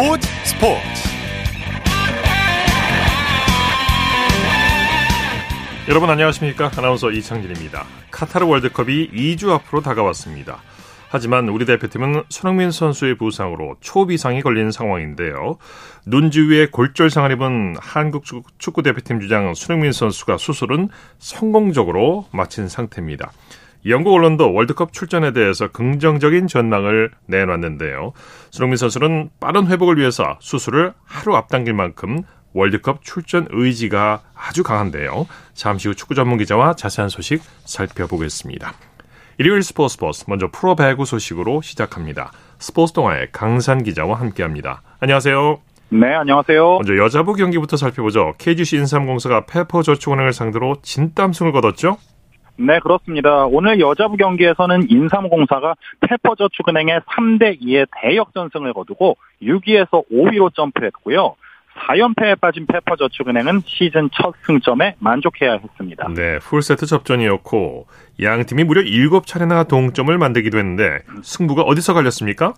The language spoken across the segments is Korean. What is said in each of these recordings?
스포츠 스포츠 여러분 안녕하십니까 아나운서 이창진입니다 카타르 월드컵이 2주 앞으로 다가왔습니다 하지만 우리 대표팀은 손흥민 선수의 부상으로 초비상이 걸린 상황인데요. 눈주위에 골절상을 입은 한국 축구대표팀 주장 손흥민 선수가 수술은 성공적으로 마친 상태입니다. 영국 언론도 월드컵 출전에 대해서 긍정적인 전망을 내놨는데요. 손흥민 선수는 빠른 회복을 위해서 수술을 하루 앞당길 만큼 월드컵 출전 의지가 아주 강한데요. 잠시 후 축구 전문 기자와 자세한 소식 살펴보겠습니다. 일요일 스포츠 스포츠 먼저 프로 배구 소식으로 시작합니다. 스포츠 동아의 강산 기자와 함께합니다. 안녕하세요. 네, 안녕하세요. 먼저 여자부 경기부터 살펴보죠. KGC 인삼공사가 페퍼저축은행을 상대로 진땀승을 거뒀죠? 네, 그렇습니다. 오늘 여자부 경기에서는 인삼공사가 페퍼저축은행에 3대2의 대역전승을 거두고 6위에서 5위로 점프했고요. 4연패에 빠진 페퍼저축은행은 시즌 첫 승점에 만족해야 했습니다. 네, 풀세트 접전이었고 양 팀이 무려 7차례나 동점을 만들기도 했는데 승부가 어디서 갈렸습니까?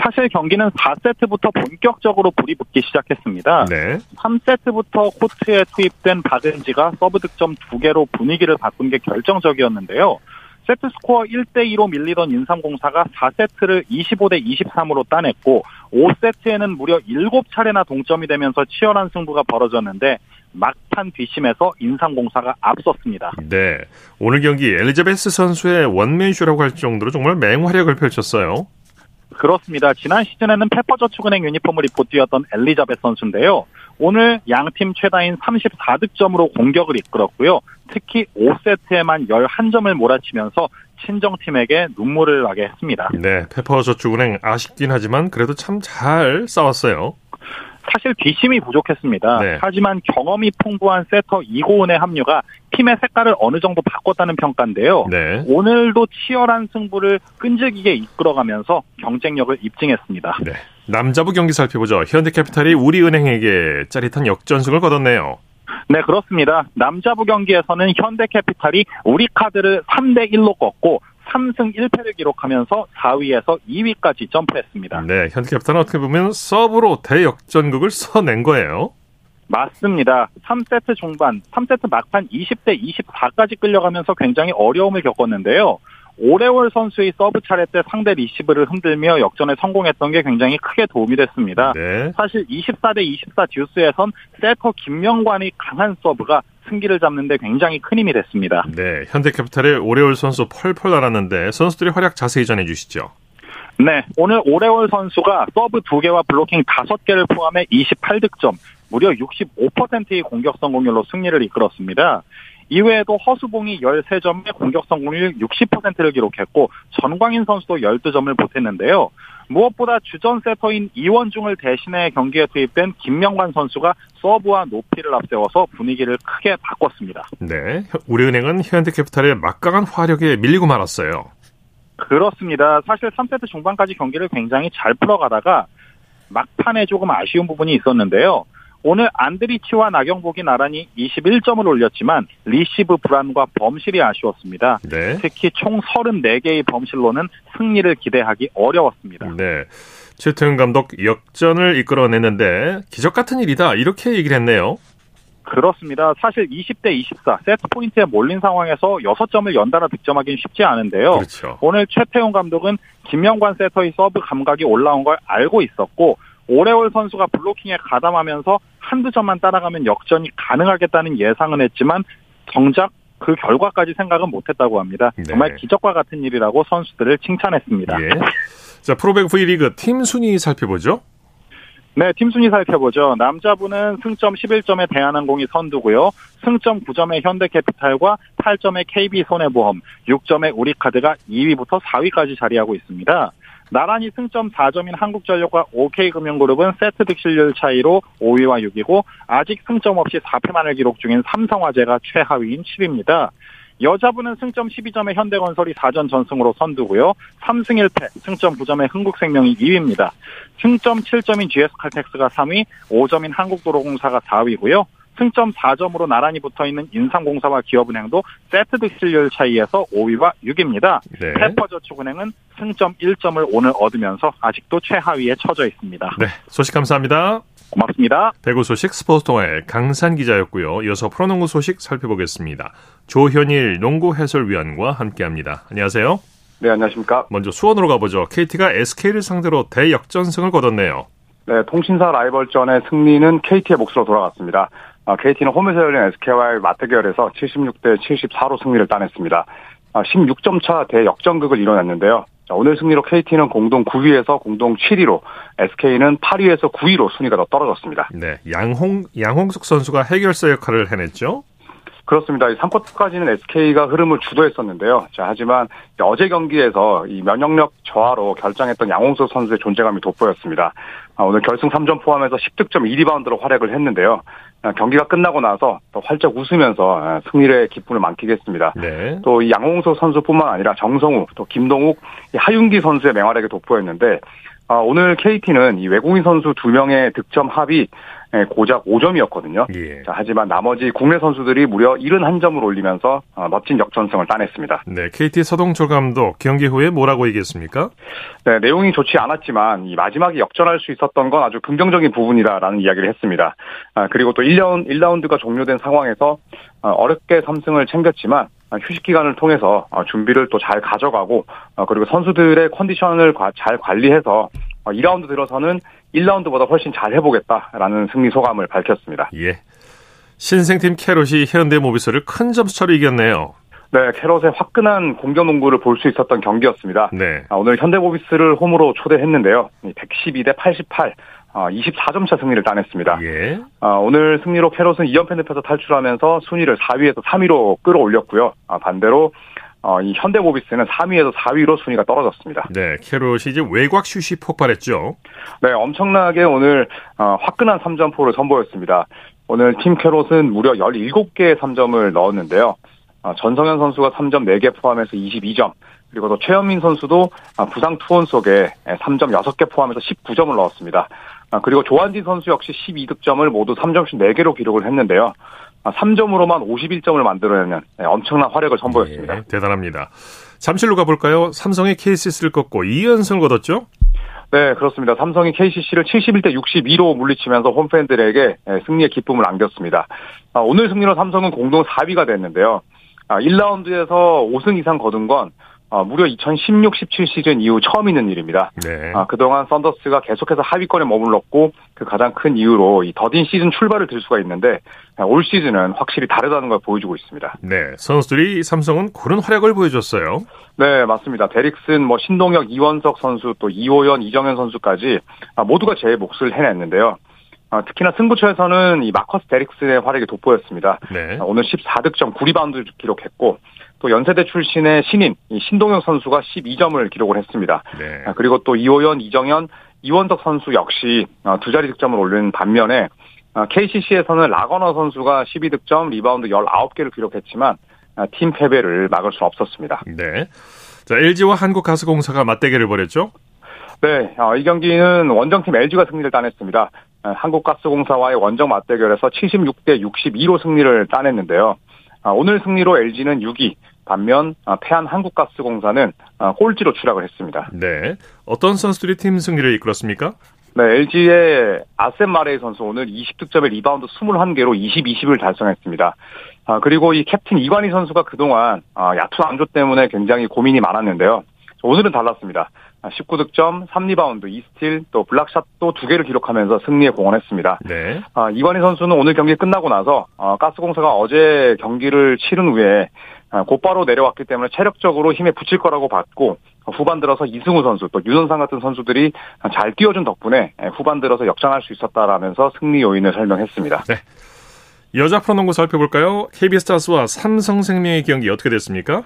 사실 경기는 4세트부터 본격적으로 불이 붙기 시작했습니다. 네. 3세트부터 코트에 투입된 박은지가 서브 득점 2개로 분위기를 바꾼 게 결정적이었는데요. 세트 스코어 1대 2로 밀리던 인삼공사가 4세트를 25대 23으로 따냈고 5세트에는 무려 7차례나 동점이 되면서 치열한 승부가 벌어졌는데 막판 뒷심에서 인삼공사가 앞섰습니다. 네. 오늘 경기 엘리자베스 선수의 원맨쇼라고 할 정도로 정말 맹활약을 펼쳤어요. 그렇습니다. 지난 시즌에는 페퍼저축은행 유니폼을 입고 뛰었던 엘리자베스 선수인데요. 오늘 양팀 최다인 34득점으로 공격을 이끌었고요. 특히 5세트에만 11점을 몰아치면서 친정팀에게 눈물을 나게 했습니다. 네, 페퍼저축은행 아쉽긴 하지만 그래도 참 잘 싸웠어요. 사실 뒷심이 부족했습니다. 네. 하지만 경험이 풍부한 세터 이고은의 합류가 팀의 색깔을 어느 정도 바꿨다는 평가인데요. 네. 오늘도 치열한 승부를 끈질기게 이끌어가면서 경쟁력을 입증했습니다. 네. 남자부 경기 살펴보죠. 현대캐피탈이 우리은행에게 짜릿한 역전승을 거뒀네요. 네, 그렇습니다. 남자부 경기에서는 현대캐피탈이 우리카드를 3대 1로 꺾고 3승 1패를 기록하면서 4위에서 2위까지 점프했습니다. 네, 현대캐피탈은 어떻게 보면 서브로 대역전극을 써낸 거예요. 맞습니다. 3세트 중반, 3세트 막판 20대 24까지 끌려가면서 굉장히 어려움을 겪었는데요. 오레올 선수의 서브 차례 때 상대 리시브를 흔들며 역전에 성공했던 게 굉장히 크게 도움이 됐습니다. 네. 사실 24대 24 듀스에선 세터 김명관의 강한 서브가 승기를 잡는데 굉장히 큰 힘이 됐습니다. 네, 현대캐피탈의 오레올 선수 펄펄 날았는데 선수들의 활약 자세히 전해주시죠. 네, 오늘 오레올 선수가 서브 2개와 블로킹 5개를 포함해 28득점, 무려 65%의 공격 성공률로 승리를 이끌었습니다. 이외에도 허수봉이 13점에 공격 성공률 60%를 기록했고 전광인 선수도 12점을 보탰는데요. 무엇보다 주전 세터인 이원중을 대신해 경기에 투입된 김명관 선수가 서브와 높이를 앞세워서 분위기를 크게 바꿨습니다. 네, 우리은행은 현대캐피탈의 막강한 화력에 밀리고 말았어요. 그렇습니다. 사실 3세트 중반까지 경기를 굉장히 잘 풀어가다가 막판에 조금 아쉬운 부분이 있었는데요. 오늘 안드리치와 나경복이 나란히 21점을 올렸지만 리시브 불안과 범실이 아쉬웠습니다. 네. 특히 총 34개의 범실로는 승리를 기대하기 어려웠습니다. 네. 최태웅 감독 역전을 이끌어내는데 기적 같은 일이다 이렇게 얘기를 했네요. 그렇습니다. 사실 20대 24 세트 포인트에 몰린 상황에서 6점을 연달아 득점하기는 쉽지 않은데요. 그렇죠. 오늘 최태웅 감독은 김명관 세터의 서브 감각이 올라온 걸 알고 있었고 오레올 선수가 블로킹에 가담하면서 한두 점만 따라가면 역전이 가능하겠다는 예상은 했지만 정작 그 결과까지 생각은 못했다고 합니다. 네. 정말 기적과 같은 일이라고 선수들을 칭찬했습니다. 예. 자 프로배구 V리그 팀 순위 살펴보죠. 네, 팀 순위 살펴보죠. 남자부는 승점 11점의 대한항공이 선두고요. 승점 9점의 현대캐피탈과 8점의 KB손해보험, 6점의 우리카드가 2위부터 4위까지 자리하고 있습니다. 나란히 승점 4점인 한국전력과 OK금융그룹은 세트 득실률 차이로 5위와 6위고 아직 승점 없이 4패만을 기록 중인 삼성화재가 최하위인 7위입니다. 여자부는 승점 12점의 현대건설이 4전 전승으로 선두고요. 3승 1패, 승점 9점의 흥국생명이 2위입니다. 승점 7점인 GS칼텍스가 3위, 5점인 한국도로공사가 4위고요. 승점 4점으로 나란히 붙어 있는 인삼공사와 기업은행도 세트 득실률 차이에서 5위와 6위입니다. 네. 페퍼저축은행은 승점 1점을 오늘 얻으면서 아직도 최하위에 처져 있습니다. 네, 소식 감사합니다. 고맙습니다. 배구 소식 스포츠 동아의 강산 기자였고요. 이어서 프로농구 소식 살펴보겠습니다. 조현일 농구 해설위원과 함께합니다. 안녕하세요. 네, 안녕하십니까. 먼저 수원으로 가보죠. KT가 SK를 상대로 대역전승을 거뒀네요. 네, 통신사 라이벌전의 승리는 KT의 몫으로 돌아갔습니다. KT는 아, 홈에서 열린 SK와의 맞대결에서 76대 74로 승리를 따냈습니다. 16점 아, 차 대역전극을 이뤄냈는데요. 오늘 승리로 KT는 공동 9위에서 공동 7위로 SK는 8위에서 9위로 순위가 더 떨어졌습니다. 네, 양홍 양홍숙 선수가 해결사 역할을 해냈죠. 그렇습니다. 3쿼터까지는 SK가 흐름을 주도했었는데요. 자, 하지만 어제 경기에서 이 면역력 저하로 결정했던 양홍석 선수의 존재감이 돋보였습니다. 아, 오늘 결승 3점 포함해서 10득점 2리바운드로 활약을 했는데요. 아, 경기가 끝나고 나서 또 활짝 웃으면서 아, 승리의 기쁨을 만끽했습니다. 네. 또이 양홍석 선수뿐만 아니라 정성우, 또 김동욱, 하윤기 선수의 맹활약이 돋보였는데 오늘 KT는 이 외국인 선수 두 명의 득점 합이 예, 고작 5점이었거든요. 예. 자, 하지만 나머지 국내 선수들이 무려 71점을 올리면서 어, 멋진 역전승을 따냈습니다. 네, KT 서동철 감독 경기 후에 뭐라고 얘기했습니까? 네, 내용이 좋지 않았지만 이 마지막에 역전할 수 있었던 건 아주 긍정적인 부분이다라는 이야기를 했습니다. 아, 그리고 또 1라운, 1라운드가 종료된 상황에서 어, 어렵게 3승을 챙겼지만 아, 휴식 기간을 통해서 어, 준비를 또 잘 가져가고 그리고 선수들의 컨디션을 잘 관리해서 2라운드 들어서는 1라운드보다 훨씬 잘 해보겠다라는 승리 소감을 밝혔습니다. 예. 신생팀 캐롯이 현대모비스를 큰 점수차로 이겼네요. 네, 캐롯의 화끈한 공격 농구를 볼 수 있었던 경기였습니다. 네. 아, 오늘 현대모비스를 홈으로 초대했는데요. 112대 88, 24점 차 승리를 따냈습니다. 예. 아, 오늘 승리로 캐롯은 2연패 늪에서 탈출하면서 순위를 4위에서 3위로 끌어올렸고요. 아, 반대로 어, 이 현대모비스는 3위에서 4위로 순위가 떨어졌습니다. 네, 캐롯이 이제 외곽 슛이 폭발했죠. 네, 엄청나게 오늘 어, 화끈한 3점포를 선보였습니다. 오늘 팀 캐롯은 무려 17개의 3점을 넣었는데요. 어, 전성현 선수가 3점 4개 포함해서 22점, 그리고 또 최현민 선수도 어, 부상 투혼 속에 3점 6개 포함해서 19점을 넣었습니다. 어, 그리고 조한진 선수 역시 12득점을 모두 3점씩 4개로 기록을 했는데요. 3점으로만 아, 51점을 만들어내는 네, 엄청난 활약을 선보였습니다. 네, 대단합니다. 잠실로 가볼까요? 삼성이 KCC를 꺾고 2연승을 거뒀죠? 네, 그렇습니다. 삼성이 KCC를 71대 62로 물리치면서 홈팬들에게 네, 승리의 기쁨을 안겼습니다. 아, 오늘 승리로 삼성은 공동 4위가 됐는데요. 1라운드에서 5승 이상 거둔 건 어, 무려 2016-17 시즌 이후 처음 있는 일입니다. 네. 아, 그동안 썬더스가 계속해서 하위권에 머물렀고 그 가장 큰 이유로 이 더딘 시즌 출발을 들 수가 있는데 아, 올 시즌은 확실히 다르다는 걸 보여주고 있습니다. 네, 선수들이 삼성은 그런 활약을 보여줬어요. 네, 맞습니다. 데릭슨, 뭐 신동혁, 이원석 선수, 또 이호연, 이정현 선수까지 아, 모두가 제 몫을 해냈는데요. 아, 특히나 승부처에서는 이 마커스 데릭슨의 활약이 돋보였습니다. 네. 아, 오늘 14득점 9리바운드 기록했고 또 연세대 출신의 신인 신동혁 선수가 12점을 기록을 했습니다. 네. 아, 그리고 또 이호연, 이정현, 이원석 선수 역시 어, 두 자리 득점을 올린 반면에 KCC에서는 라건아 선수가 12득점, 리바운드 19개를 기록했지만 팀 패배를 막을 수 없었습니다. 네. 자, LG와 한국가스공사가 맞대결을 벌였죠? 네, 어, 이 경기는 원정팀 LG가 승리를 따냈습니다. 한국가스공사와의 원정 맞대결에서 76대 62로 승리를 따냈는데요. 아, 오늘 승리로 LG는 6위, 반면 아, 패한 한국가스공사는 아, 꼴찌로 추락을 했습니다. 네. 어떤 선수들이 팀 승리를 이끌었습니까? 네, LG의 아셈 마레이 선수 오늘 20득점에 리바운드 21개로 20, 20을 달성했습니다. 아, 그리고 이 캡틴 이관희 선수가 그동안 아, 야투 난조 때문에 굉장히 고민이 많았는데요. 오늘은 달랐습니다. 19득점, 3리바운드, 2스틸, 또 블락샷도 두 개를 기록하면서 승리에 공헌했습니다. 네. 아, 이관희 선수는 오늘 경기 끝나고 나서 어, 가스공사가 어제 경기를 치른 후에 아, 곧바로 내려왔기 때문에 체력적으로 힘에 부칠 거라고 봤고 후반 들어서 이승우 선수 또 유선상 같은 선수들이 잘 뛰어준 덕분에 후반 들어서 역전할 수 있었다라면서 승리 요인을 설명했습니다. 네. 여자 프로농구 살펴볼까요? KB스타스와 삼성생명의 경기 어떻게 됐습니까?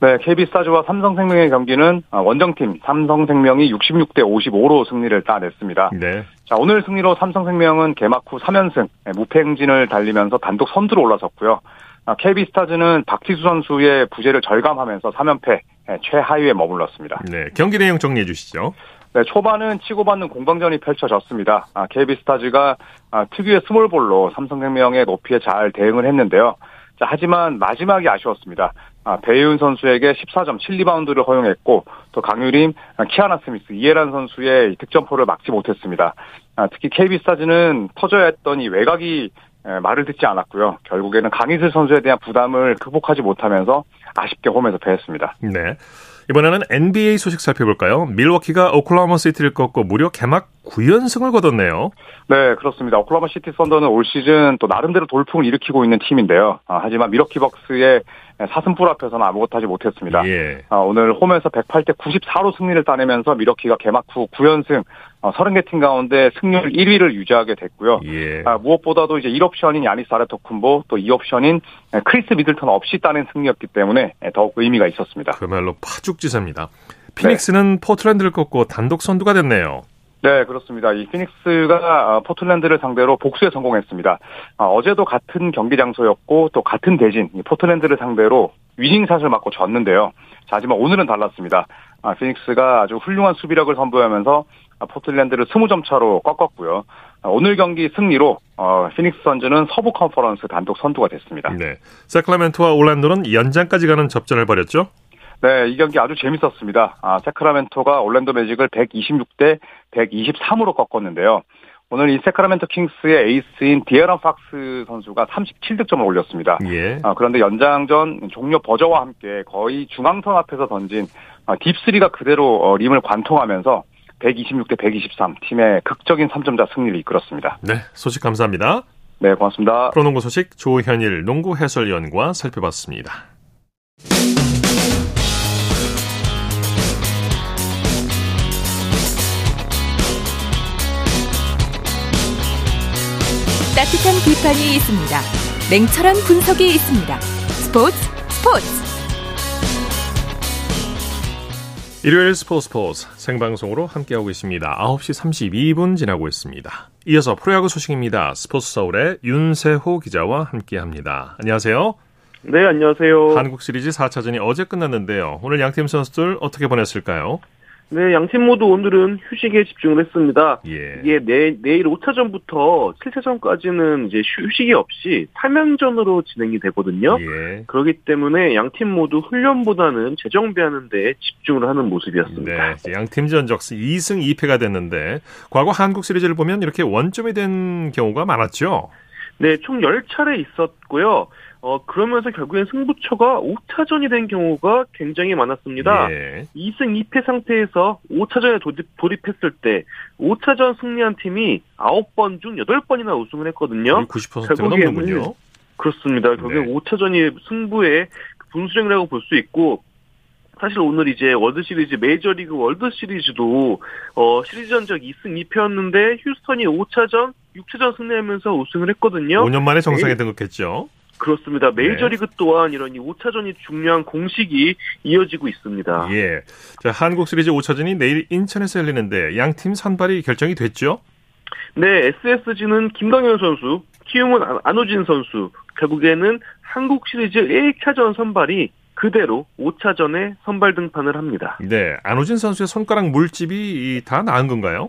네, KB스타즈와 삼성생명의 경기는 아, 원정팀 삼성생명이 66대 55로 승리를 따냈습니다. 네. 자, 오늘 승리로 삼성생명은 개막 후 3연승, 무패 행진을 달리면서 단독 선두로 올라섰고요. KB스타즈는 박희수 선수의 부재를 절감하면서 3연패 최하위에 머물렀습니다. 네, 경기 내용 정리해 주시죠. 네, 초반은 치고받는 공방전이 펼쳐졌습니다. 아, KB스타즈가 아, 특유의 스몰볼로 삼성생명의 높이에 잘 대응을 했는데요. 자, 하지만 마지막이 아쉬웠습니다. 아, 배혜윤 선수에게 14점 7리바운드를 허용했고 또 강유림, 아, 키아나 스미스, 이해란 선수의 득점포를 막지 못했습니다. 아, 특히 KB스타즈는 터져야 했던 이 외곽이 말을 듣지 않았고요. 결국에는 강이슬 선수에 대한 부담을 극복하지 못하면서 아쉽게 홈에서 패했습니다. 네. 이번에는 NBA 소식 살펴볼까요? 밀워키가 오클라호마 시티를 꺾고 무려 개막 9연승을 거뒀네요. 네, 그렇습니다. 오클라호마 시티 썬더는 올 시즌 또 나름대로 돌풍을 일으키고 있는 팀인데요. 아, 하지만 밀워키 벅스의 사슴뿔 앞에서는 아무것도 하지 못했습니다. 예. 아, 오늘 홈에서 108대 94로 승리를 따내면서 밀워키가 개막 후 9연승 어, 30개 팀 가운데 승률 1위를 유지하게 됐고요. 예. 아, 무엇보다도 이제 1옵션인 야니스 아데토쿤보 또 2옵션인 크리스 미들턴 없이 따낸 승리였기 때문에 더욱 의미가 있었습니다. 그야말로 파죽지세입니다. 피닉스는 네. 포트랜드를 꺾고 단독 선두가 됐네요. 네, 그렇습니다. 이 피닉스가 어, 포틀랜드를 상대로 복수에 성공했습니다. 아, 어제도 같은 경기 장소였고 또 같은 대진 포틀랜드를 상대로 위닝샷을 맞고 졌는데요. 자, 하지만 오늘은 달랐습니다. 아, 피닉스가 아주 훌륭한 수비력을 선보이면서 포틀랜드를 20점 차로 꺾었고요. 아, 오늘 경기 승리로 어, 피닉스 선즈는 서부 컨퍼런스 단독 선두가 됐습니다. 네. 새크라멘토와 올란도는 연장까지 가는 접전을 벌였죠? 네, 이 경기 아주 재밌었습니다. 아, 새크라멘토가 올랜도 매직을 126대 123으로 꺾었는데요. 오늘 이 새크라멘토 킹스의 에이스인 디애런 팍스 선수가 37득점을 올렸습니다. 예. 아, 그런데 연장전 종료 버저와 함께 거의 중앙선 앞에서 던진 아, deep three가 그대로 어, 림을 관통하면서 126대 123 팀의 극적인 3점자 승리를 이끌었습니다. 네, 소식 감사합니다. 네, 고맙습니다. 프로농구 소식 조현일 농구 해설위원과 살펴봤습니다. 따뜻한 비판이 있습니다. 냉철한 분석이 있습니다. 스포츠 스포츠. 일요일 스포츠 스포츠 생방송으로 함께하고 있습니다. 9시 32분 지나고 있습니다. 이어서 프로야구 소식입니다. 스포츠 서울의 윤세호 기자와 함께합니다. 안녕하세요. 네, 안녕하세요. 한국 시리즈 4차전이 어제 끝났는데요. 오늘 양팀 선수들 어떻게 보냈을까요? 네, 양팀 모두 오늘은 휴식에 집중을 했습니다. 예. 이게 내, 내일 5차전부터 7차전까지는 이제 휴식이 없이 3연전으로 진행이 되거든요. 예. 그렇기 때문에 양팀 모두 훈련보다는 재정비하는 데 집중을 하는 모습이었습니다. 네, 양팀 전적 2승 2패가 됐는데 과거 한국 시리즈를 보면 이렇게 원점이 된 경우가 많았죠. 네, 총 10차례 있었고요. 어, 그러면서 결국엔 승부처가 5차전이 된 경우가 굉장히 많았습니다. 예. 2승 2패 상태에서 5차전에 돌입, 했을때 5차전 승리한 팀이 9번 중 8번이나 우승을 했거든요. 90%가 넘는군요. 그렇습니다. 결국엔 네. 5차전이 승부의 분수령이라고 볼 수 있고 사실 오늘 이제 월드 시리즈 메이저리그 월드 시리즈도 어 시리즈 전적 2승 2패였는데 휴스턴이 5차전, 6차전 승리하면서 우승을 했거든요. 5년 만에 정상에 등극했죠. 그렇습니다. 메이저리그 네. 또한 이런 이 5차전이 중요한 공식이 이어지고 있습니다. 예. 자, 한국 시리즈 5차전이 내일 인천에서 열리는데 양팀 선발이 결정이 됐죠? 네, SSG는 김강현 선수, 키움은 안호진 선수, 결국에는 한국 시리즈 1차전 선발이 그대로 5차전에 선발 등판을 합니다. 네, 안호진 선수의 손가락 물집이 다 나은 건가요?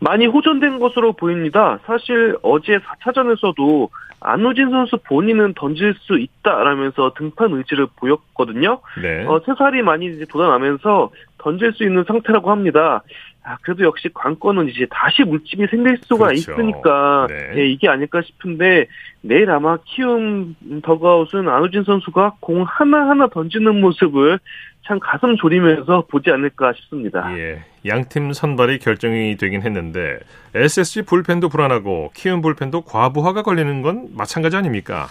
많이 호전된 것으로 보입니다. 사실 어제 4차전에서도 안우진 선수 본인은 던질 수 있다라면서 등판 의지를 보였거든요. 네. 어, 세살이 많이 이제 돋아나면서 던질 수 있는 상태라고 합니다. 아, 그래도 역시 관건은 이제 다시 물집이 생길 수가 그렇죠. 있으니까 네. 네, 이게 아닐까 싶은데 내일 아마 키움 더가웃은 안우진 선수가 공 하나하나 던지는 모습을 참 가슴 졸이면서 보지 않을까 싶습니다. 예. 양팀 선발이 결정이 되긴 했는데 SSG 불펜도 불안하고 키움 불펜도 과부하가 걸리는 건 마찬가지 아닙니까?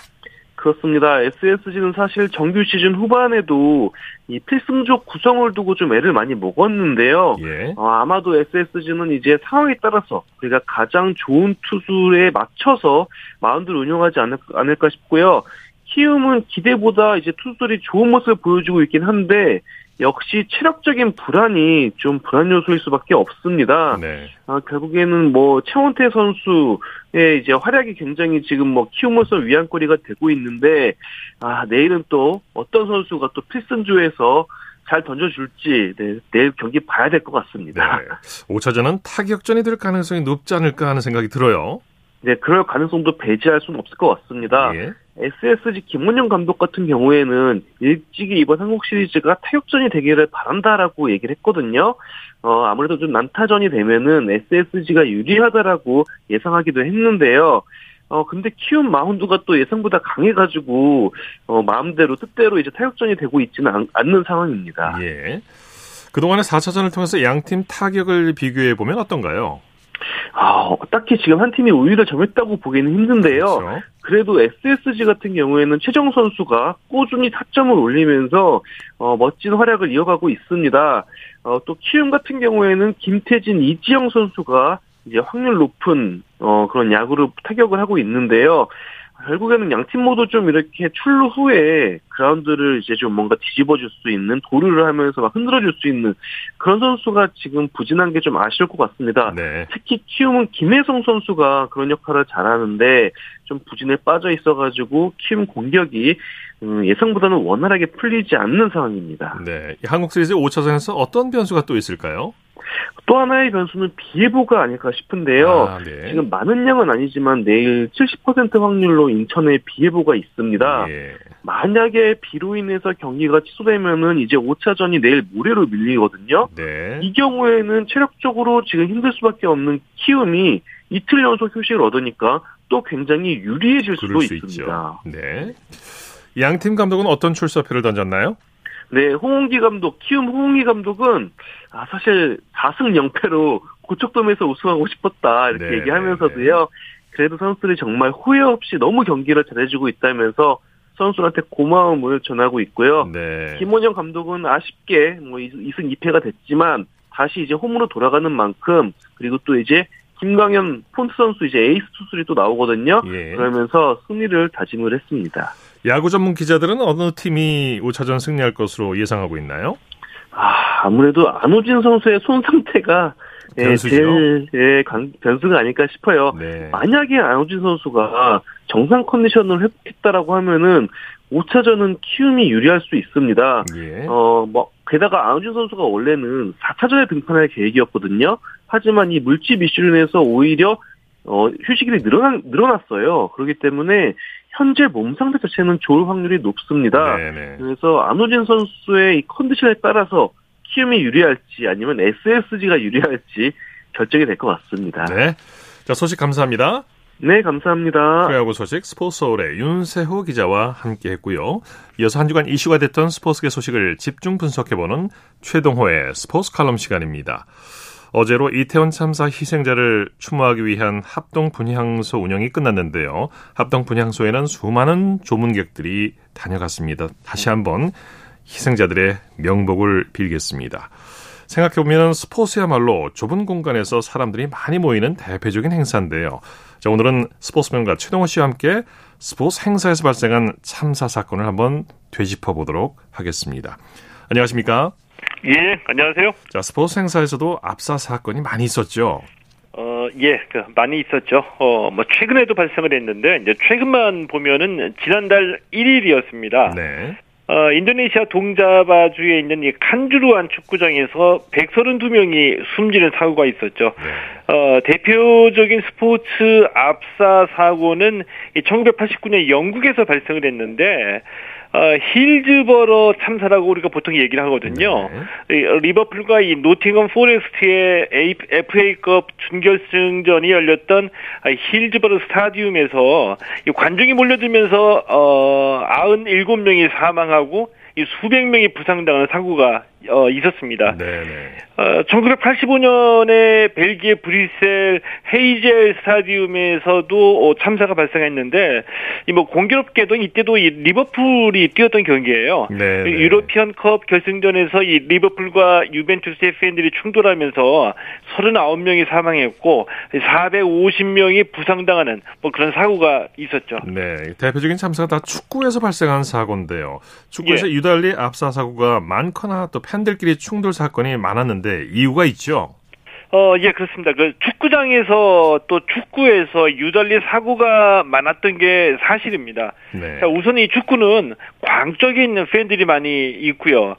그렇습니다. SSG는 사실 정규 시즌 후반에도 이 필승적 구성을 두고 좀 애를 많이 먹었는데요. 예. 어, 아마도 SSG는 이제 상황에 따라서 우리가 가장 좋은 투수에 맞춰서 마운드를 운영하지 않을, 않을까 싶고요. 키움은 기대보다 이제 투수들이 좋은 모습을 보여주고 있긴 한데 역시 체력적인 불안이 좀 불안 요소일 수밖에 없습니다. 네. 아, 결국에는 뭐 최원태 선수의 이제 활약이 굉장히 지금 뭐 키움으로서 위안거리가 되고 있는데 아 내일은 또 어떤 선수가 또 필승조에서 잘 던져줄지 네, 내일 경기 봐야 될 것 같습니다. 네. 5차전은 타격전이 될 가능성이 높지 않을까 하는 생각이 들어요. 네, 그럴 가능성도 배제할 수는 없을 것 같습니다. 예. SSG 김원영 감독 같은 경우에는 일찍이 이번 한국 시리즈가 타격전이 되기를 바란다라고 얘기를 했거든요. 어, 아무래도 좀 난타전이 되면은 SSG가 유리하다라고 예상하기도 했는데요. 어, 근데 키움 마운드가 또 예상보다 강해가지고, 어, 마음대로, 뜻대로 이제 타격전이 되고 있지는 않, 않는 상황입니다. 예. 그동안의 4차전을 통해서 양팀 타격을 비교해보면 어떤가요? 아, 딱히 지금 한 팀이 우위를 점했다고 보기는 힘든데요. 그렇죠. 그래도 SSG 같은 경우에는 최정 선수가 꾸준히 타점을 올리면서 어, 멋진 활약을 이어가고 있습니다. 어, 또 키움 같은 경우에는 김태진, 이지영 선수가 이제 확률 높은 어, 그런 야구를 타격을 하고 있는데요. 결국에는 양팀 모두 좀 이렇게 출루 후에 그라운드를 이제 좀 뭔가 뒤집어줄 수 있는 도루를 하면서 막 흔들어줄 수 있는 그런 선수가 지금 부진한 게 좀 아쉬울 것 같습니다. 네. 특히 키움은 김혜성 선수가 그런 역할을 잘하는데 좀 부진에 빠져 있어가지고 키움 공격이 음, 예상보다는 원활하게 풀리지 않는 상황입니다. 네, 한국 시리즈 5차전에서 어떤 변수가 또 있을까요? 또 하나의 변수는 비 예보가 아닐까 싶은데요. 아, 네. 지금 많은 양은 아니지만 내일 70% 확률로 인천에 비 예보가 있습니다. 예. 만약에 비로 인해서 경기가 취소되면은 이제 5차전이 내일 모레로 밀리거든요. 네. 이 경우에는 체력적으로 지금 힘들 수밖에 없는 키움이 이틀 연속 휴식을 얻으니까 또 굉장히 유리해질 수도 수 있습니다. 있죠. 네. 양 팀 감독은 어떤 출사표를 던졌나요? 네, 홍웅기 감독, 키움 홍웅기 감독은 아 사실 4승 0패로 고척돔에서 우승하고 싶었다 이렇게 네, 얘기하면서도요. 네. 그래도 선수들이 정말 후회 없이 너무 경기를 잘해주고 있다면서 선수한테 고마움을 전하고 있고요. 네. 김원영 감독은 아쉽게 뭐 2승 2패가 됐지만 다시 이제 홈으로 돌아가는 만큼 그리고 또 이제 김광현 폰트 선수 이제 에이스 투수들이 또 나오거든요. 예. 그러면서 승리를 다짐을 했습니다. 야구 전문 기자들은 어느 팀이 5차전 승리할 것으로 예상하고 있나요? 아, 아무래도 안우진 선수의 손 상태가 예, 제일 예, 변수가 아닐까 싶어요. 네. 만약에 안우진 선수가 정상 컨디션을 회복했다라고 하면은 5차전은 키움이 유리할 수 있습니다. 예. 어, 뭐 게다가 안우진 선수가 원래는 4차전에 등판할 계획이었거든요. 하지만 이 물집 이슈로 인해서 오히려 어, 휴식일이 늘어나, 늘어났어요. 그렇기 때문에 현재 몸 상태 자체는 좋을 확률이 높습니다. 네네. 그래서 안호진 선수의 이 컨디션에 따라서 키움이 유리할지 아니면 SSG가 유리할지 결정이 될 것 같습니다. 네. 자, 소식 감사합니다. 네, 감사합니다. 프로야구 소식 스포츠 서울의 윤세호 기자와 함께 했고요. 이어서 한 주간 이슈가 됐던 스포츠계 소식을 집중 분석해보는 최동호의 스포츠 칼럼 시간입니다. 어제로 이태원 참사 희생자를 추모하기 위한 합동 분향소 운영이 끝났는데요. 합동 분향소에는 수많은 조문객들이 다녀갔습니다. 다시 한번 희생자들의 명복을 빌겠습니다. 생각해보면 스포츠야말로 좁은 공간에서 사람들이 많이 모이는 대표적인 행사인데요. 자, 오늘은 스포츠맨과 최동호 씨와 함께 스포츠 행사에서 발생한 참사 사건을 한번 되짚어 보도록 하겠습니다. 안녕하십니까? 예, 안녕하세요. 자, 스포츠 행사에서도 압사 사건이 많이 있었죠. 어, 예, 그, 많이 있었죠. 어, 뭐, 최근에도 발생을 했는데, 이제 최근만 보면은 지난달 1일이었습니다. 네. 어, 인도네시아 동자바주에 있는 이 칸주루안 축구장에서 132명이 숨지는 사고가 있었죠. 네. 어, 대표적인 스포츠 압사 사고는 1989년 영국에서 발생을 했는데, 어, 힐즈버러 참사라고 우리가 보통 얘기를 하거든요. 네. 리버풀과 이 노팅엄 포레스트의 FA컵 준결승전이 열렸던 힐즈버러 스타디움에서 관중이 몰려들면서 어 97명이 사망하고 이 수백 명이 부상당하는 사고가 어, 있었습니다. 네네. 어, 1985년에 벨기에 브뤼셀 헤이젤 스타디움에서도 어, 참사가 발생했는데 이 뭐 공교롭게도 이때도 이 리버풀이 뛰었던 경기예요. 네네. 유로피언 컵 결승전에서 이 리버풀과 유벤투스의 팬들이 충돌하면서 39명이 사망했고 450명이 부상당하는 뭐 그런 사고가 있었죠. 네, 대표적인 참사가 다 축구에서 발생한 사고인데요. 축구에서 예. 유달리 압사 사고가 많거나 또 팬 들끼리 충돌 사건이 많았는데 이유가 있죠. 어, 예, 그렇습니다. 그 축구장에서 또 축구에서 유달리 사고가 많았던 게 사실입니다. 네. 자, 우선 이 축구는 광적인 팬들이 많이 있고요.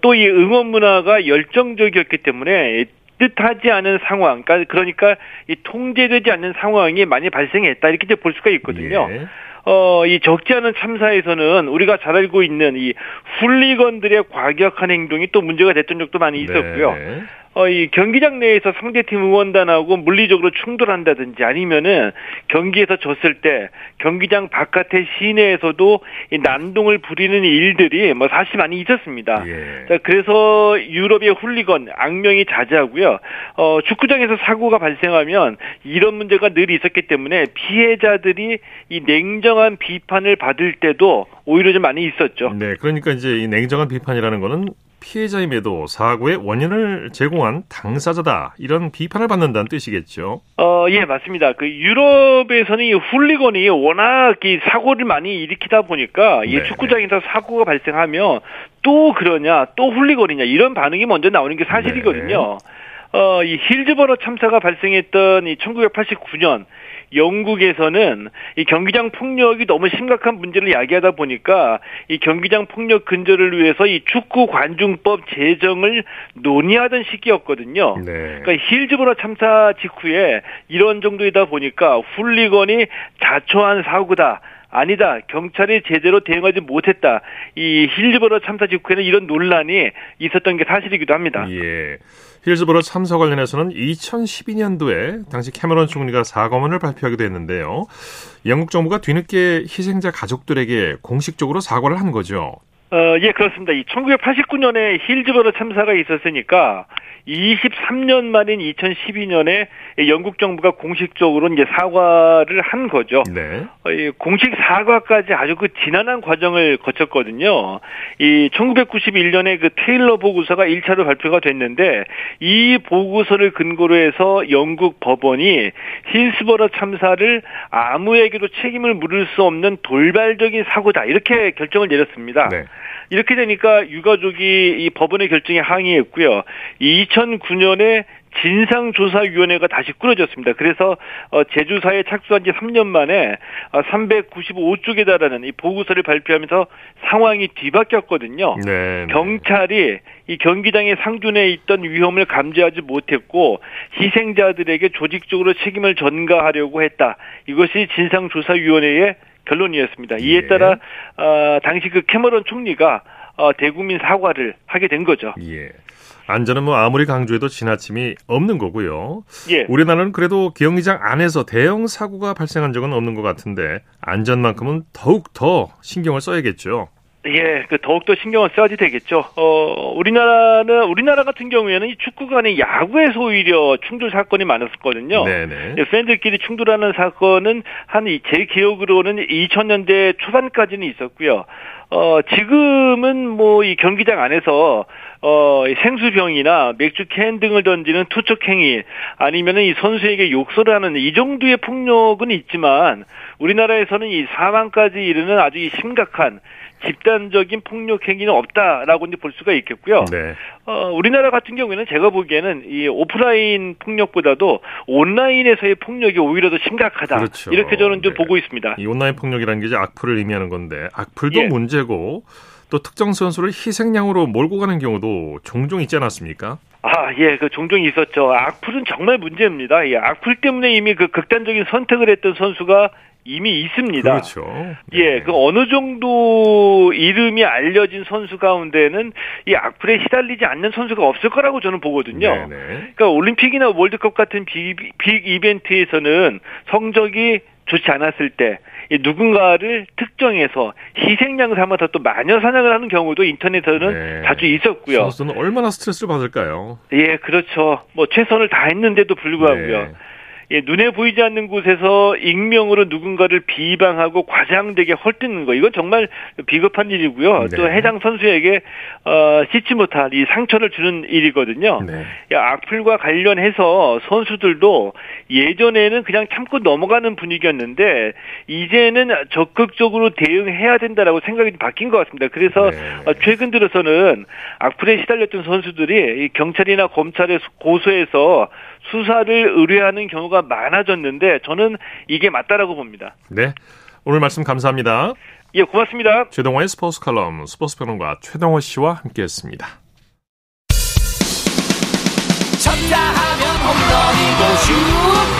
또 이 응원 문화가 열정적이었기 때문에 뜻하지 않은 상황, 그러니까, 그러니까 이 통제되지 않는 상황이 많이 발생했다 이렇게 볼 수가 있거든요. 예. 어, 이 적지 않은 참사에서는 우리가 잘 알고 있는 이 훌리건들의 과격한 행동이 또 문제가 됐던 적도 많이 있었고요. 네. 어, 이 경기장 내에서 상대팀 응원단하고 물리적으로 충돌한다든지 아니면은 경기에서 졌을 때 경기장 바깥의 시내에서도 이 난동을 부리는 일들이 뭐 사실 많이 있었습니다. 예. 자, 그래서 유럽의 훌리건 악명이 자자하고요. 어, 축구장에서 사고가 발생하면 이런 문제가 늘 있었기 때문에 피해자들이 이 냉정한 비판을 받을 때도 오히려 좀 많이 있었죠. 네, 그러니까 이제 이 냉정한 비판이라는 거는 피해자임에도 사고의 원인을 제공한 당사자다 이런 비판을 받는다는 뜻이겠죠. 어, 예, 맞습니다. 그 유럽에서는 이 훌리건이 워낙 이 사고를 많이 일으키다 보니까 이 네. 축구장에서 사고가 발생하면 또 그러냐, 또 훌리건이냐 이런 반응이 먼저 나오는 게 사실이거든요. 네. 어, 이 힐즈버러 참사가 발생했던 이 1989년 영국에서는 이 경기장 폭력이 너무 심각한 문제를 야기하다 보니까 이 경기장 폭력 근절을 위해서 이 축구 관중법 제정을 논의하던 시기였거든요. 네. 그러니까 힐즈보로 참사 직후에 이런 정도이다 보니까 훌리건이 자초한 사고다. 아니다. 경찰이 제대로 대응하지 못했다. 이 힐즈버러 참사 직후에는 이런 논란이 있었던 게 사실이기도 합니다. 예. 힐즈버러 참사 관련해서는 2012년도에 당시 캐머런 총리가 사과문을 발표하기도 했는데요. 영국 정부가 뒤늦게 희생자 가족들에게 공식적으로 사과를 한 거죠. 어, 예, 그렇습니다. 이 1989년에 힐즈버러 참사가 있었으니까 23년 만인 2012년에 영국 정부가 공식적으로 이제 사과를 한 거죠. 네. 어, 공식 사과까지 아주 그 지난한 과정을 거쳤거든요. 이 1991년에 그 테일러 보고서가 1차로 발표가 됐는데 이 보고서를 근거로 해서 영국 법원이 힐스버러 참사를 아무에게도 책임을 물을 수 없는 돌발적인 사고다 이렇게 결정을 내렸습니다. 네. 이렇게 되니까 유가족이 이 법원의 결정에 항의했고요. 2009년에 진상조사위원회가 다시 꾸려졌습니다. 그래서 어, 제주사에 착수한 지 3년 만에 395쪽에 어, 달하는 이 보고서를 발표하면서 상황이 뒤바뀌었거든요. 네, 네. 경찰이 이 경기장의 상준에 있던 위험을 감지하지 못했고 희생자들에게 조직적으로 책임을 전가하려고 했다. 이것이 진상조사위원회의 결론이었습니다. 이에 예. 따라 어, 당시 그 캐머런 총리가 어, 대국민 사과를 하게 된 거죠. 예. 안전은 뭐 아무리 강조해도 지나침이 없는 거고요. 예. 우리나라는 그래도 경기장 안에서 대형 사고가 발생한 적은 없는 것 같은데 안전만큼은 더욱 더 신경을 써야겠죠. 예, 그 더욱더 신경을 써야지 되겠죠. 어, 우리나라는 우리나라 같은 경우에는 이 축구간의 야구에서 오히려 충돌 사건이 많았었거든요. 네네. 예, 팬들끼리 충돌하는 사건은 한 제 기억으로는 2000년대 초반까지는 있었고요. 어, 지금은 뭐 이 경기장 안에서 어, 생수병이나 맥주 캔 등을 던지는 투척 행위 아니면은 이 선수에게 욕설을 하는 이 정도의 폭력은 있지만 우리나라에서는 이 사망까지 이르는 아주 심각한 집단적인 폭력 행위는 없다라고 이제 볼 수가 있겠고요. 네. 어, 우리나라 같은 경우에는 제가 보기에는 이 오프라인 폭력보다도 온라인에서의 폭력이 오히려 더 심각하다. 그렇죠. 이렇게 저는 좀 네. 보고 있습니다. 이 온라인 폭력이라는 게 이제 악플을 의미하는 건데 악플도 예. 문제고 또 특정 선수를 희생양으로 몰고 가는 경우도 종종 있지 않았습니까? 아, 예, 그 종종 있었죠. 악플은 정말 문제입니다. 예, 악플 때문에 이미 그 극단적인 선택을 했던 선수가 이미 있습니다. 그렇죠. 네. 예, 그 어느 정도 이름이 알려진 선수 가운데는 이 악플에 시달리지 않는 선수가 없을 거라고 저는 보거든요. 네네. 네. 그러니까 올림픽이나 월드컵 같은 빅, 빅 이벤트에서는 성적이 좋지 않았을 때 누군가를 특정해서 희생양 삼아서 또 마녀 사냥을 하는 경우도 인터넷에서는 네. 자주 있었고요. 선수는 얼마나 스트레스를 받을까요? 예, 그렇죠. 뭐 최선을 다했는데도 불구하고요. 네. 예, 눈에 보이지 않는 곳에서 익명으로 누군가를 비방하고 과장되게 헐뜯는 거 이건 정말 비겁한 일이고요. 네. 또 해당 선수에게 어, 씻지 못할 이 상처를 주는 일이거든요. 네. 악플과 관련해서 선수들도 예전에는 그냥 참고 넘어가는 분위기였는데 이제는 적극적으로 대응해야 된다라고 생각이 바뀐 것 같습니다. 그래서 네. 어, 최근 들어서는 악플에 시달렸던 선수들이 경찰이나 검찰에 고소해서 수사를 의뢰하는 경우가 많아졌는데 저는 이게 맞다라고 봅니다. 네. 오늘 말씀 감사합니다. 예, 고맙습니다. 최동호의 스포츠 칼럼 스포츠 평론가 최동호 씨와 함께했습니다. 쳤다 하면 홈런이고 슛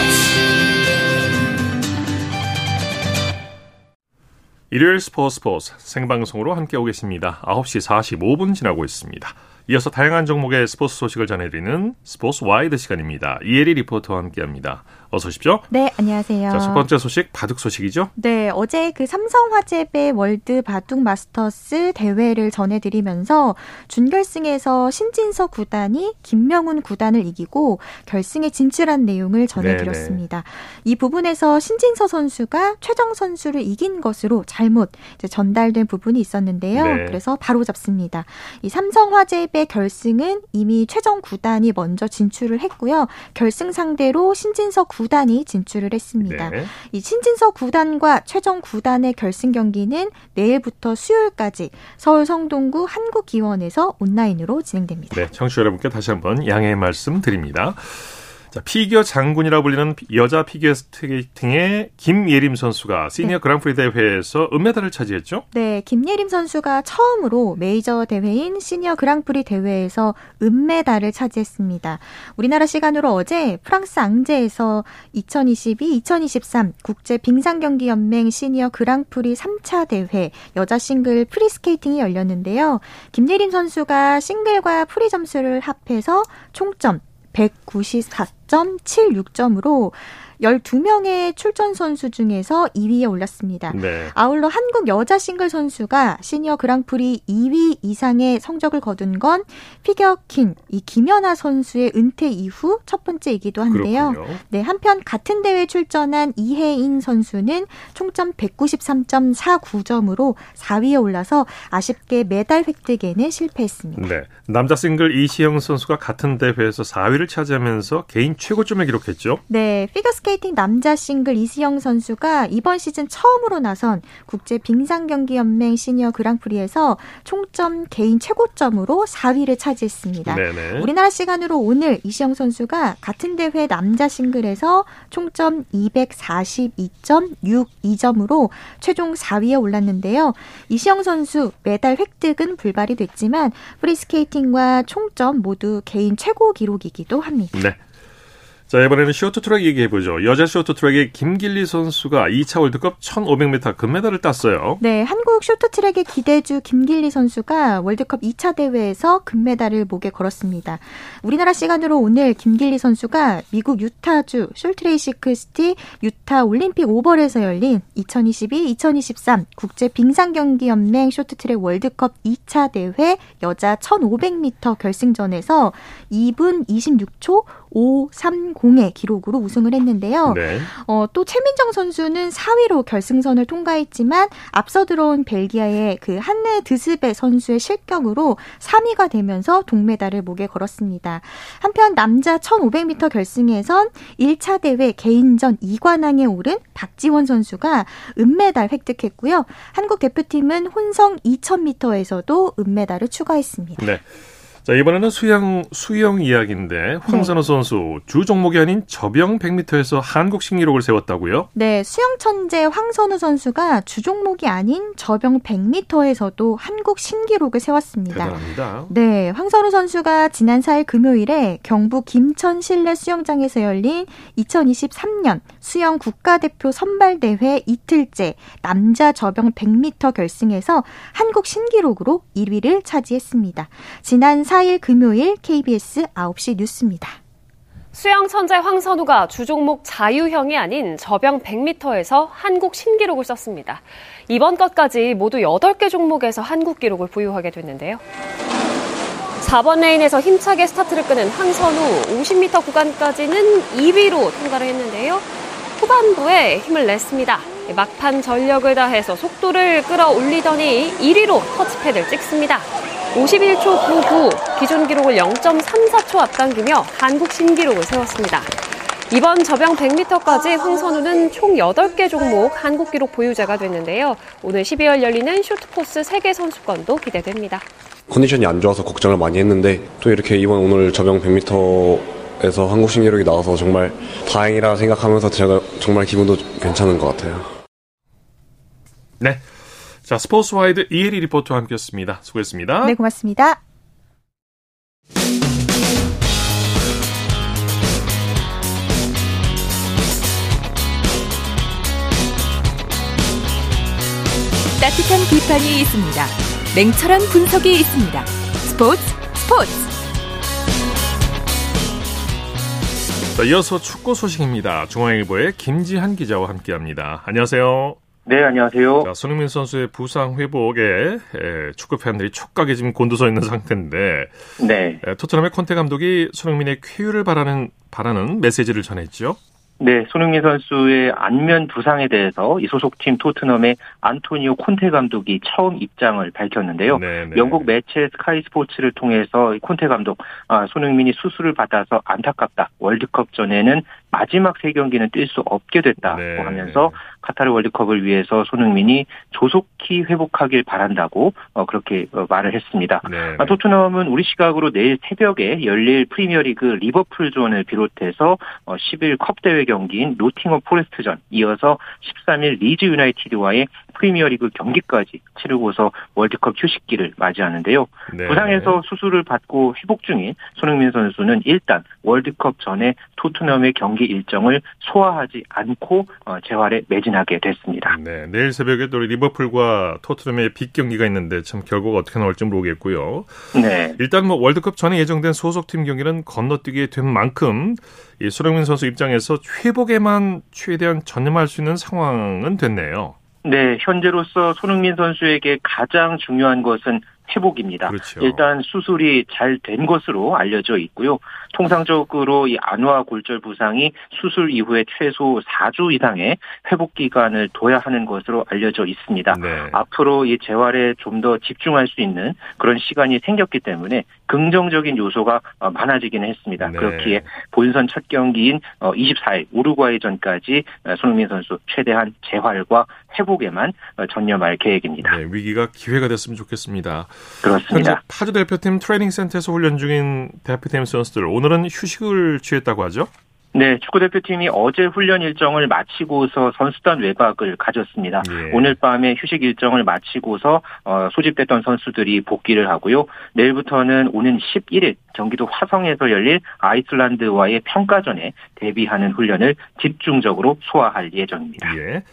일요일 스포츠 스포츠 생방송으로 함께하고 계십니다. 9시 45분 지나고 있습니다. 이어서 다양한 종목의 스포츠 소식을 전해드리는 스포츠 와이드 시간입니다. 이혜리 리포터와 함께합니다. 어서 오십시오. 네, 안녕하세요. 자, 첫 번째 소식 바둑 소식이죠? 네, 어제 그 삼성화재배 월드 바둑 마스터스 대회를 전해드리면서 준결승에서 신진서 구단이 김명훈 구단을 이기고 결승에 진출한 내용을 전해드렸습니다. 네네. 이 부분에서 신진서 선수가 최정 선수를 이긴 것으로 잘못 전달된 부분이 있었는데요. 네. 그래서 바로 잡습니다. 이 삼성화재배 결승은 이미 최정 구단이 먼저 진출을 했고요. 결승 상대로 신진서 구 9단이 진출을 했습니다. 네. 이 신진서 9단과 최종 9단의 결승 경기는 내일부터 수요일까지 서울 성동구 한국기원에서 온라인으로 진행됩니다. 네, 청취자 여러분께 다시 한번 양해의 말씀 드립니다. 자, 피겨 장군이라 불리는 여자 피겨 스케이팅의 김예림 선수가 시니어 네. 그랑프리 대회에서 은메달을 차지했죠? 네, 김예림 선수가 처음으로 메이저 대회인 시니어 그랑프리 대회에서 은메달을 차지했습니다. 우리나라 시간으로 어제 프랑스 앙제에서 2022-2023 국제 빙상경기 연맹 시니어 그랑프리 3차 대회 여자 싱글 프리스케이팅이 열렸는데요. 김예림 선수가 싱글과 프리 점수를 합해서 총점 194.76점으로 12명의 출전 선수 중에서 2위에 올랐습니다. 네. 아울러 한국 여자 싱글 선수가 시니어 그랑프리 2위 이상의 성적을 거둔 건 피겨퀸 이 김연아 선수의 은퇴 이후 첫 번째이기도 한데요. 그렇군요. 네, 한편 같은 대회 출전한 이해인 선수는 총점 193.49점으로 4위에 올라서 아쉽게 메달 획득에는 실패했습니다. 네. 남자 싱글 이시형 선수가 같은 대회에서 4위를 차지하면서 개인 최고점을 기록했죠. 네, 피겨스케이팅 스케이팅 남자 싱글 이시형 선수가 이번 시즌 처음으로 나선 국제 빙상 경기 연맹 시니어 그랑프리에서 총점 개인 최고점으로 4위를 차지했습니다. 네네. 우리나라 시간으로 오늘 이시형 선수가 같은 대회 남자 싱글에서 총점 242.62점으로 최종 4위에 올랐는데요. 이시형 선수 메달 획득은 불발이 됐지만 프리스케이팅과 총점 모두 개인 최고 기록이기도 합니다. 네. 자, 이번에는 쇼트트랙 얘기해보죠. 여자 쇼트트랙의 김길리 선수가 2차 월드컵 1500m 금메달을 땄어요. 네, 한국 쇼트트랙의 기대주 김길리 선수가 월드컵 2차 대회에서 금메달을 목에 걸었습니다. 우리나라 시간으로 오늘 김길리 선수가 미국 유타주 숄트레이시크스티 유타 올림픽 오벌에서 열린 2022-2023 국제 빙상경기연맹 쇼트트랙 월드컵 2차 대회 여자 1500m 결승전에서 2분 26초 530의 기록으로 우승을 했는데요. 네. 어, 또 최민정 선수는 4위로 결승선을 통과했지만 앞서 들어온 벨기아의 그 한네 드스베 선수의 실격으로 3위가 되면서 동메달을 목에 걸었습니다. 한편 남자 1500m 결승에선 1차 대회 개인전 2관왕에 오른 박지원 선수가 은메달 획득했고요. 한국 대표팀은 혼성 2000m에서도 은메달을 추가했습니다. 네. 자, 이번에는 수영, 수영 이야기인데, 황선우 네. 선수, 주 종목이 아닌 저병 100m에서 한국 신기록을 세웠다고요? 네, 수영 천재 황선우 선수가 주 종목이 아닌 저병 100m에서도 한국 신기록을 세웠습니다. 대단합니다. 네, 황선우 선수가 지난 4일 금요일에 경북 김천 실내 수영장에서 열린 2023년 수영 국가대표 선발대회 이틀째 남자 저병 100m 결승에서 한국 신기록으로 1위를 차지했습니다. 지난 4일 금요일 KBS 9시 뉴스입니다. 수영 천재 황선우가 주종목 자유형이 아닌 저병 100m에서 한국 신기록을 썼습니다. 이번 것까지 모두 8개 종목에서 한국 기록을 보유하게 됐는데요. 4번 레인에서 힘차게 스타트를 끄는 황선우 50m 구간까지는 2위로 통과를 했는데요. 후반부에 힘을 냈습니다. 막판 전력을 다해서 속도를 끌어올리더니 1위로 터치패드를 찍습니다. 51초 99 기존 기록을 0.34초 앞당기며 한국 신기록을 세웠습니다. 이번 저병 100m까지 황선우는 총 8개 종목 한국 기록 보유자가 됐는데요. 오늘 12월 열리는 쇼트코스 세계 선수권도 기대됩니다. 컨디션이 안 좋아서 걱정을 많이 했는데 또 이렇게 이번 오늘 저병 100m 에서 한국 신기록이 나와서 정말 다행이라 생각하면서 제가 정말 기분도 괜찮은 것 같아요. 네. 자, 스포츠와이드 이혜리 리포터와 함께 했습니다. 수고했습니다. 네, 고맙습니다. 따뜻한 비판이 있습니다. 냉철한 분석이 있습니다. 스포츠 스포츠. 자, 이어서 축구 소식입니다. 중앙일보의 김지한 기자와 함께합니다. 안녕하세요. 네, 안녕하세요. 자, 손흥민 선수의 부상 회복에 에, 축구 팬들이 촉각에 지금 곤두서 있는 상태인데, 네. 에, 토트넘의 콘테 감독이 손흥민의 쾌유를 바라는 바라는 메시지를 전했죠. 네, 손흥민 선수의 안면 부상에 대해서 이 소속팀 토트넘의 안토니오 콘테 감독이 처음 입장을 밝혔는데요. 네네. 네. 영국 매체 스카이 스포츠를 통해서 콘테 감독, 아, 손흥민이 수술을 받아서 안타깝다. 월드컵 전에는 마지막 세 경기는 뛸 수 없게 됐다고 네. 하면서 카타르 월드컵을 위해서 손흥민이 조속히 회복하길 바란다고 어, 그렇게 어, 말을 했습니다. 네. 아, 토트넘은 우리 시각으로 내일 새벽에 열릴 프리미어리그 리버풀전을 비롯해서 어, 10일 컵 대회 경기인 노팅엄 포레스트전 이어서 13일 리즈 유나이티드와의 프리미어리그 경기까지 치르고서 월드컵 휴식기를 맞이하는데요. 네. 부상에서 수술을 받고 회복 중인 손흥민 선수는 일단 월드컵 전에 토트넘의 경기 일정을 소화하지 않고 어, 재활에 매진하게 됐습니다. 네, 내일 새벽에 또 리버풀과 토트넘의 빅 경기가 있는데 참 결과가 어떻게 나올지 모르겠고요. 네. 일단 뭐 월드컵 전에 예정된 소속팀 경기는 건너뛰게 된 만큼 이 손흥민 선수 입장에서 회복에만 최대한 전념할 수 있는 상황은 됐네요. 네, 현재로서 손흥민 선수에게 가장 중요한 것은 회복입니다. 그렇죠. 일단 수술이 잘 된 것으로 알려져 있고요. 통상적으로 이 안화 골절 부상이 수술 이후에 최소 4주 이상의 회복 기간을 둬야 하는 것으로 알려져 있습니다. 네. 앞으로 이 재활에 좀 더 집중할 수 있는 그런 시간이 생겼기 때문에 긍정적인 요소가 어, 많아지기는 했습니다. 네. 그렇기에 본선 첫 경기인 24일 어, 우루과이전까지 어, 손흥민 선수 최대한 재활과 회복에만 전념할 계획입니다. 네, 위기가 기회가 됐으면 좋겠습니다. 그렇습니다. 파주 대표팀 트레이닝 센터에서 훈련 중인 대표팀 선수들 오늘은 휴식을 취했다고 하죠? 네, 축구 대표팀이 어제 훈련 일정을 마치고서 선수단 외박을 가졌습니다. 예. 오늘 밤에 휴식 일정을 마치고서 어, 소집됐던 선수들이 복귀를 하고요. 내일부터는 오는 11일 경기도 화성에서 열릴 아이슬란드와의 평가전에 대비하는 훈련을 집중적으로 소화할 예정입니다. 예.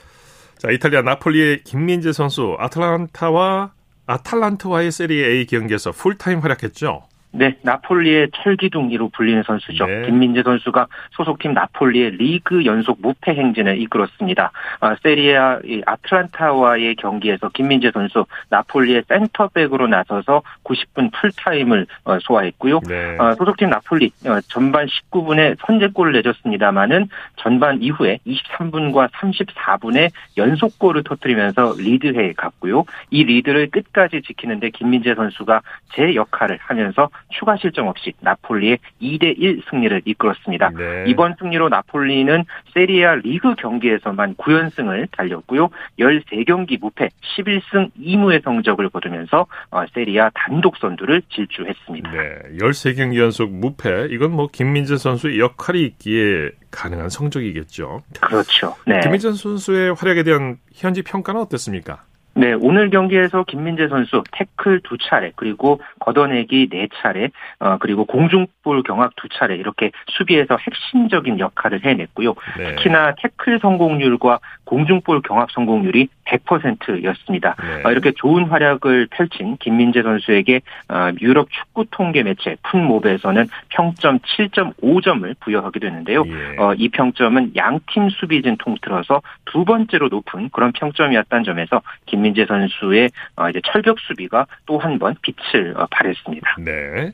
자, 이탈리아 나폴리의 김민재 선수 아틀란타와 아탈란트와의 세리에 A 경기에서 풀타임 활약했죠. 네, 나폴리의 철기둥이로 불리는 선수죠. 네. 김민재 선수가 소속팀 나폴리의 리그 연속 무패 행진을 이끌었습니다. 아, 세리아 아틀란타와의 경기에서 김민재 선수 나폴리의 센터백으로 나서서 90분 풀타임을 어, 소화했고요. 네. 아, 소속팀 나폴리 어, 전반 19분에 선제골을 내줬습니다마는 전반 이후에 23분과 34분에 연속골을 터뜨리면서 리드해 갔고요. 이 리드를 끝까지 지키는데 김민재 선수가 제 역할을 하면서 추가 실점 없이 나폴리의 2대 1 승리를 이끌었습니다. 네. 이번 승리로 나폴리는 세리아 리그 경기에서만 9연승을 달렸고요. 13경기 무패 11승 2무의 성적을 거두면서 어, 세리아 단독 선두를 질주했습니다. 네, 13경기 연속 무패 이건 뭐 김민재 선수의 역할이 있기에 가능한 성적이겠죠. 그렇죠. 네. 김민재 선수의 활약에 대한 현지 평가는 어땠습니까? 네, 오늘 경기에서 김민재 선수 태클 두 차례, 그리고 걷어내기 네 차례, 어, 그리고 공중볼 경합 두 차례 이렇게 수비에서 핵심적인 역할을 해냈고요. 네. 특히나 태클 성공률과 공중볼 경합 성공률이 100%였습니다. 네. 어, 이렇게 좋은 활약을 펼친 김민재 선수에게 어, 유럽 축구 통계 매체 푼모브에서는 평점 7.5점을 부여하게 되는데요. 예. 어, 이 평점은 양팀 수비진 통틀어서 두 번째로 높은 그런 평점이었다는 점에서 김민 재 선수의 어, 이제 철벽 수비가 또 한 번 빛을 어, 발했습니다. 네.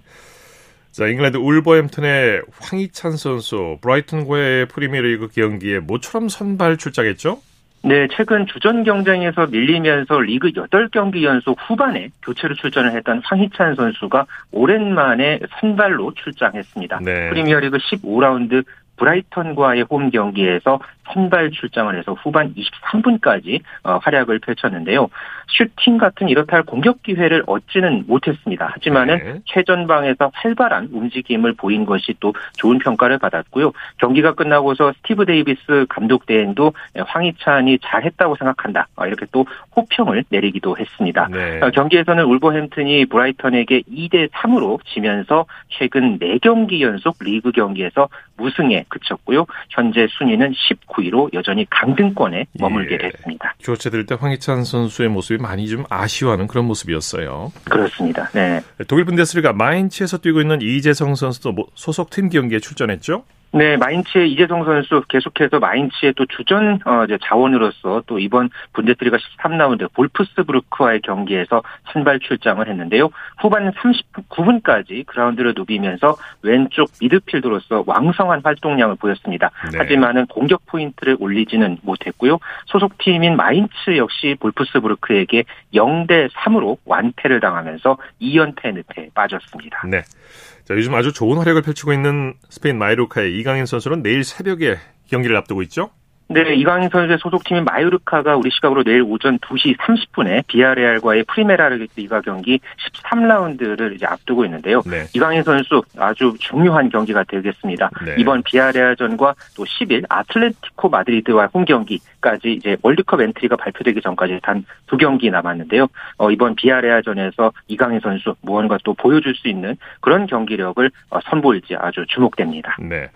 자, 잉글랜드 울버햄튼의 황희찬 선수 브라이튼과의 프리미어리그 경기에 모처럼 선발 출장했죠? 네, 최근 주전 경쟁에서 밀리면서 리그 8경기 연속 후반에 교체로 출전을 했던 황희찬 선수가 오랜만에 선발로 출장했습니다. 네. 프리미어리그 15라운드 브라이턴과의 홈 경기에서 선발 출장을 해서 후반 23분까지 어, 활약을 펼쳤는데요. 슈팅 같은 이렇다 할 공격 기회를 얻지는 못했습니다. 하지만은 네. 최전방에서 활발한 움직임을 보인 것이 또 좋은 평가를 받았고요. 경기가 끝나고서 스티브 데이비스 감독 대행도 황희찬이 잘했다고 생각한다. 어, 이렇게 또 호평을 내리기도 했습니다. 네. 어, 경기에서는 울버햄튼이 브라이턴에게 2대 3으로 지면서 최근 4경기 연속 리그 경기에서 무승에 그쳤고요. 현재 순위는 19위로 여전히 강등권에 머물게 예. 됐습니다. 교체될 때 황희찬 선수의 모습이 많이 좀 아쉬워하는 그런 모습이었어요. 그렇습니다. 네. 독일 분데스리가 마인츠에서 뛰고 있는 이재성 선수도 소속 팀 경기에 출전했죠? 네, 마인츠의 이재성 선수 계속해서 마인츠의 또 주전 어, 이제 자원으로서 또 이번 분데스리가 13라운드 볼프스부르크와의 경기에서 선발 출장을 했는데요. 후반 39분까지 그라운드를 누비면서 왼쪽 미드필더로서 왕성한 활동량을 보였습니다. 네. 하지만은 공격 포인트를 올리지는 못했고요. 소속팀인 마인츠 역시 볼프스부르크에게 0대 3으로 완패를 당하면서 2연패 늪에 빠졌습니다. 네. 자, 요즘 아주 좋은 활약을 펼치고 있는 스페인 마요르카의 이강인 선수는 내일 새벽에 경기를 앞두고 있죠? 네, 이강인 선수의 소속팀인 마요르카가 우리 시각으로 내일 오전 2시 30분에 비아레알과의 프리메라 리가 경기 13라운드를 이제 앞두고 있는데요. 네. 이강인 선수 아주 중요한 경기가 되겠습니다. 네. 이번 비아레알전과 또 10일 아틀레티코 마드리드와 홈 경기까지 이제 월드컵 엔트리가 발표되기 전까지 단 두 경기 남았는데요. 어, 이번 비아레알전에서 이강인 선수 무언가 또 보여줄 수 있는 그런 경기력을 어, 선보일지 아주 주목됩니다. 네.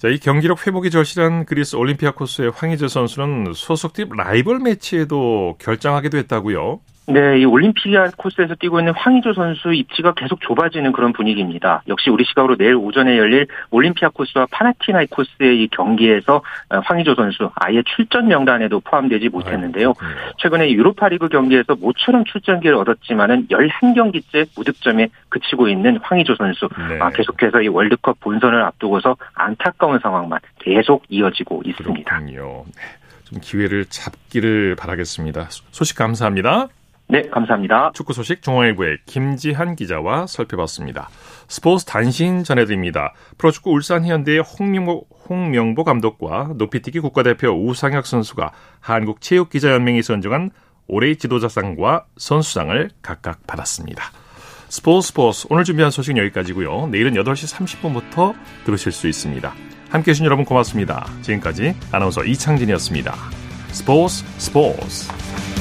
자, 이 경기력 회복이 절실한 그리스 올림피아코스의 황희재 선수는 소속팀 라이벌 매치에도 결장하게 됐다고요? 네, 이 올림피아 코스에서 뛰고 있는 황희조 선수 입지가 계속 좁아지는 그런 분위기입니다. 역시 우리 시각으로 내일 오전에 열릴 올림피아 코스와 파나티나이 코스의 이 경기에서 어, 황희조 선수 아예 출전 명단에도 포함되지 못했는데요. 최근에 유로파리그 경기에서 모처럼 출전기를 얻었지만은 11경기째 무득점에 그치고 있는 황희조 선수 네. 아, 계속해서 이 월드컵 본선을 앞두고서 안타까운 상황만 계속 이어지고 있습니다. 그렇군요. 네, 좀 기회를 잡기를 바라겠습니다. 소식 감사합니다. 네, 감사합니다. 축구 소식 중앙일보의 김지한 기자와 살펴봤습니다. 스포츠 단신 전해드립니다. 프로축구 울산 현대의 홍명보, 홍명보 감독과 높이뛰기 국가대표 우상혁 선수가 한국체육기자연맹이 선정한 올해의 지도자상과 선수상을 각각 받았습니다. 스포츠 스포츠 오늘 준비한 소식은 여기까지고요. 내일은 8시 30분부터 들으실 수 있습니다. 함께해 주신 여러분 고맙습니다. 지금까지 아나운서 이창진이었습니다. 스포츠 스포츠